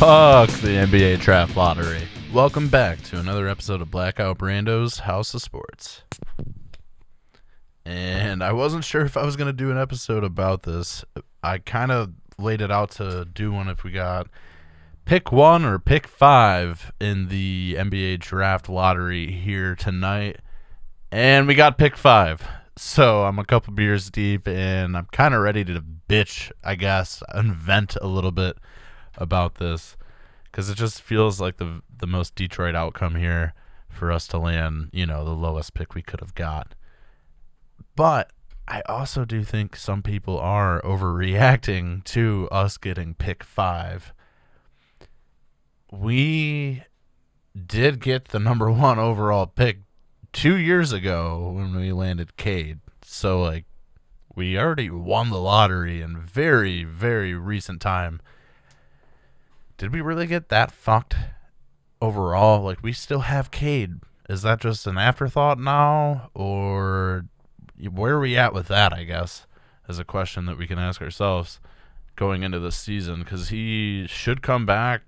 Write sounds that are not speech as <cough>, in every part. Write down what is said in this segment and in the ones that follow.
Fuck the NBA draft lottery. Welcome back to another episode of Blackout Brando's House of Sports. And I wasn't sure if I was going to do an episode about this. I kind of laid it out to do one if we got pick one or pick five in the NBA draft lottery here tonight. And we got pick five. So I'm a couple beers deep and I'm kind of ready to bitch, I guess, and vent a little bit about this because it just feels like the the most Detroit outcome here for us to land, you know, the lowest pick we could have got. But I also do think some people are overreacting to us getting pick five. We did get the number one overall pick two years ago when we landed Cade. So like we already won the lottery in very, very recent time. Did we really get that fucked overall? Like we still have Cade. Is that just an afterthought now? Or where are we at with that, I guess, is a question that we can ask ourselves going into this season. Because he should come back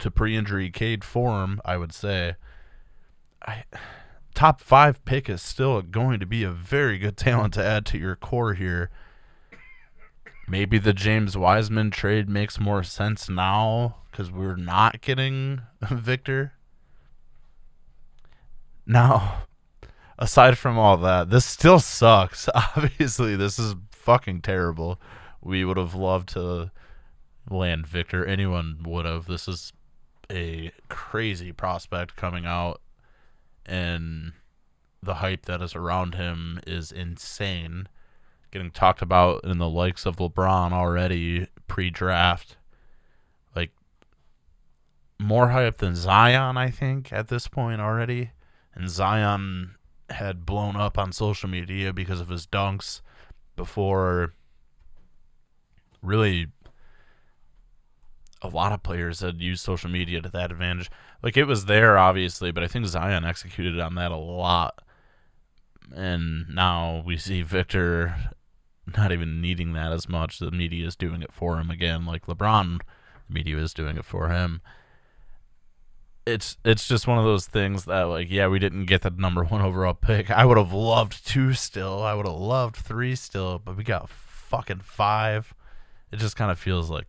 to pre injury Cade form, I would say. I top five pick is still going to be a very good <laughs> talent to add to your core here. Maybe the James Wiseman trade makes more sense now because we're not getting <laughs> Victor. Now, <laughs> aside from all that, this still sucks. <laughs> Obviously, this is fucking terrible. We would have loved to land Victor. Anyone would have. This is a crazy prospect coming out and the hype that is around him is insane. Getting talked about in the likes of LeBron already pre draft. Like, more hype than Zion, I think, at this point already. And Zion had blown up on social media because of his dunks before really a lot of players had used social media to that advantage. Like it was there obviously, but I think Zion executed on that a lot. And now we see Victor not even needing that as much. The media is doing it for him again, like LeBron the media is doing it for him. It's it's just one of those things that like yeah we didn't get the number one overall pick. I would have loved two still. I would have loved three still, but we got fucking five. It just kind of feels like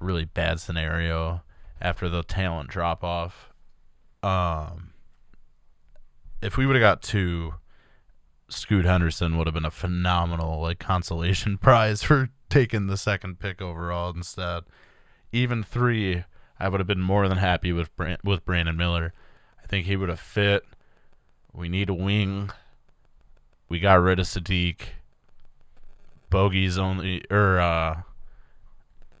a really bad scenario after the talent drop off. Um, if we would have got two, Scoot Henderson would have been a phenomenal like consolation <laughs> prize for taking the second pick overall instead. Even three, I would have been more than happy with Brand- with Brandon Miller. I think he would have fit. We need a wing. We got rid of Saddiq. Bogey's only or uh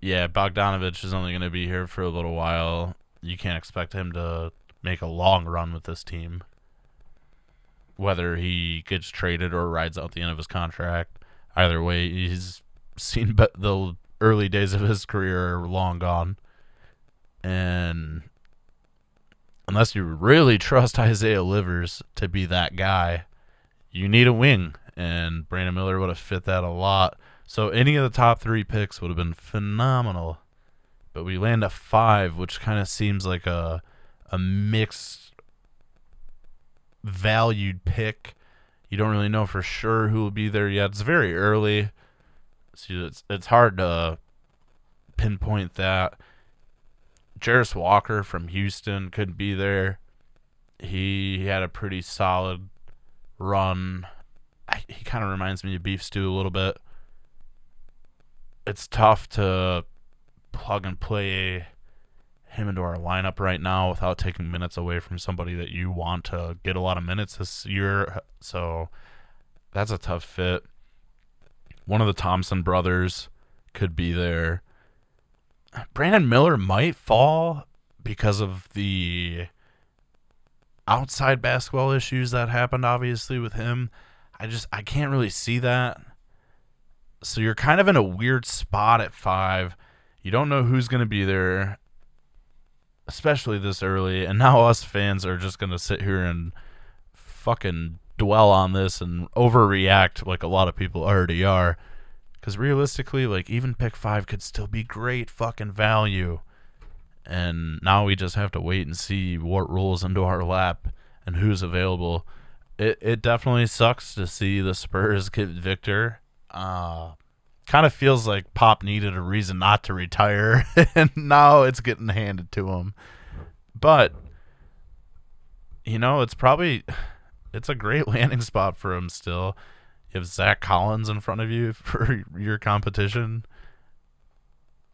yeah, Bogdanovich is only going to be here for a little while. You can't expect him to make a long run with this team. Whether he gets traded or rides out the end of his contract, either way, he's seen but the early days of his career are long gone. And unless you really trust <laughs> Isaiah Livers to be that guy, you need a wing. And Brandon Miller would have fit that a lot. So any of the top three picks would have been phenomenal. But we land at five, which kind of seems like a a mixed valued pick. You don't really know for sure who will be there yet. It's very early. So it's it's hard to pinpoint that. Jarace Walker from Houston couldn't be there. He had a pretty solid run. I, he kind of reminds me of Beef Stew a little bit it's tough to plug and play him into our lineup right now without taking minutes away from somebody that you want to get a lot of minutes this year. So that's a tough fit. One of the Thompson brothers could be there. Brandon Miller might fall because of the outside basketball issues that happened obviously with him. I just I can't really see that. So you're kind of in a weird spot at five. You don't know who's going to be there, especially this early. And now us fans are just to sit here and fucking dwell on this and overreact like a lot of people already are. Because realistically, like even pick five could still be great fucking value. and now we just have to wait and see what rolls into our lap and who's available. It it definitely sucks to see the Spurs get Victor. Uh, kind of feels like Pop needed a reason not to retire, <laughs> and now it's getting handed to him. But you know, it's probably it's a great <laughs> landing spot for him still. You have Zach Collins in front of you <laughs> for your competition.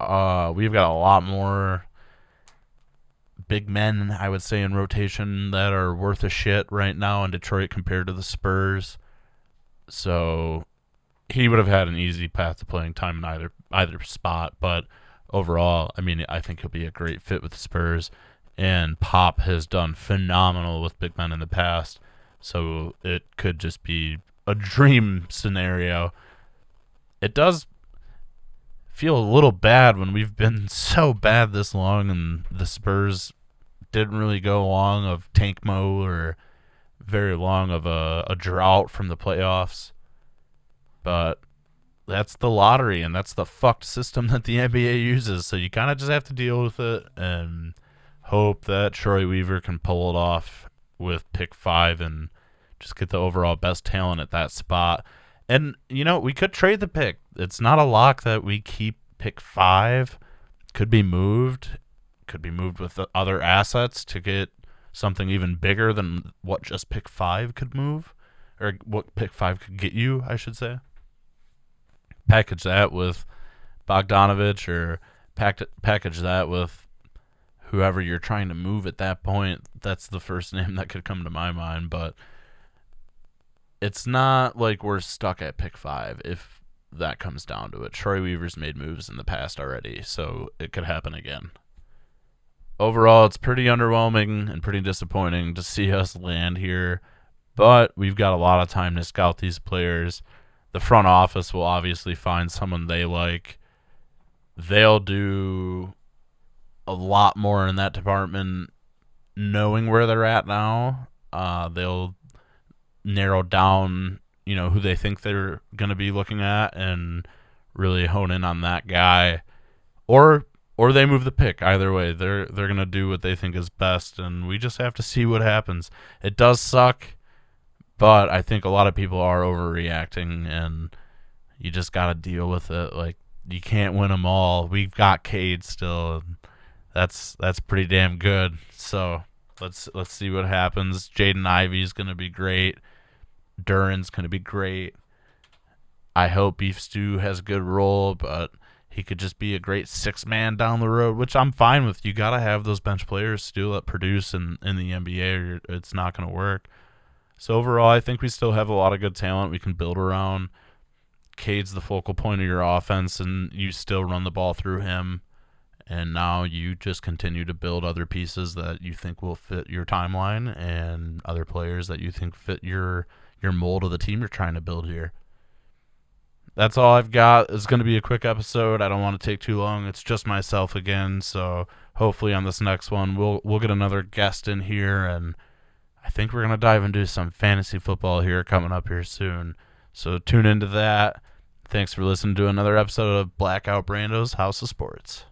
Uh, we've got a lot more big men, I would say, in rotation that are worth a shit right now in Detroit compared to the Spurs. So he would have had an easy path to playing time in either either spot. But overall, I mean, I think he'll be a great fit with the Spurs. And Pop has done phenomenal with big men in the past, so it could just be a dream scenario. It does feel a little bad when we've been <laughs> so bad this long and the Spurs didn't really go long of tank mode or very long of a, a drought from the playoffs. But that's the lottery and that's the fucked system <laughs> that the NBA uses. So you kind of just have to deal with it and hope that Troy Weaver can pull it off with pick five and just get the overall best talent at that spot. And you know, we could trade the pick. It's not a lock that we keep pick 5. Could be moved. Could be moved with other assets to get something even bigger than what just pick 5 could move or what pick 5 could get you, I should say. Package that with Bogdanovich or pack, package that with whoever you're trying to move at that point. That's the first <laughs> name that could come to my mind, but it's not like we're stuck at pick five if that comes down to it. Troy Weaver's made moves in the past already, so it could happen again. Overall, it's pretty underwhelming and pretty disappointing to see <laughs> us land here, but we've got a lot of time to scout these players. The front office will obviously find someone they like. They'll do a lot more in that department knowing where they're at now. Uh, they'll narrow down, you know, who they think they're going to be looking at and really hone in on that guy or or they move the pick either way they're they're going to do what they think is best and we just have to see what happens it does suck but i think a lot of people are overreacting and you just got to deal with it like you can't win them all we've got Cade still that's that's pretty damn good so let's let's see what happens Jaden Ivey is going to be great Duren's going to be great. I hope Beef Stew has a good role, but he could just be a great six man down the road, which I'm fine with. You got to have those bench players still that produce in, in the NBA, or it's not to work. So, overall, I think we still have a lot of good talent we can build around. Cade's the focal point of your offense, and you still run the ball through him. And now you just continue to build other pieces that you think will fit your timeline and other players that you think fit your your mold of the team you're trying to build here. That's all I've got. It's going to be a quick episode. I don't want to take too long. It's just myself again, so hopefully on this next one we'll we'll get another guest in here and I think we're to dive into some fantasy football here coming up here soon. So tune into that. Thanks for listening to another episode of Blackout Brando's House of Sports.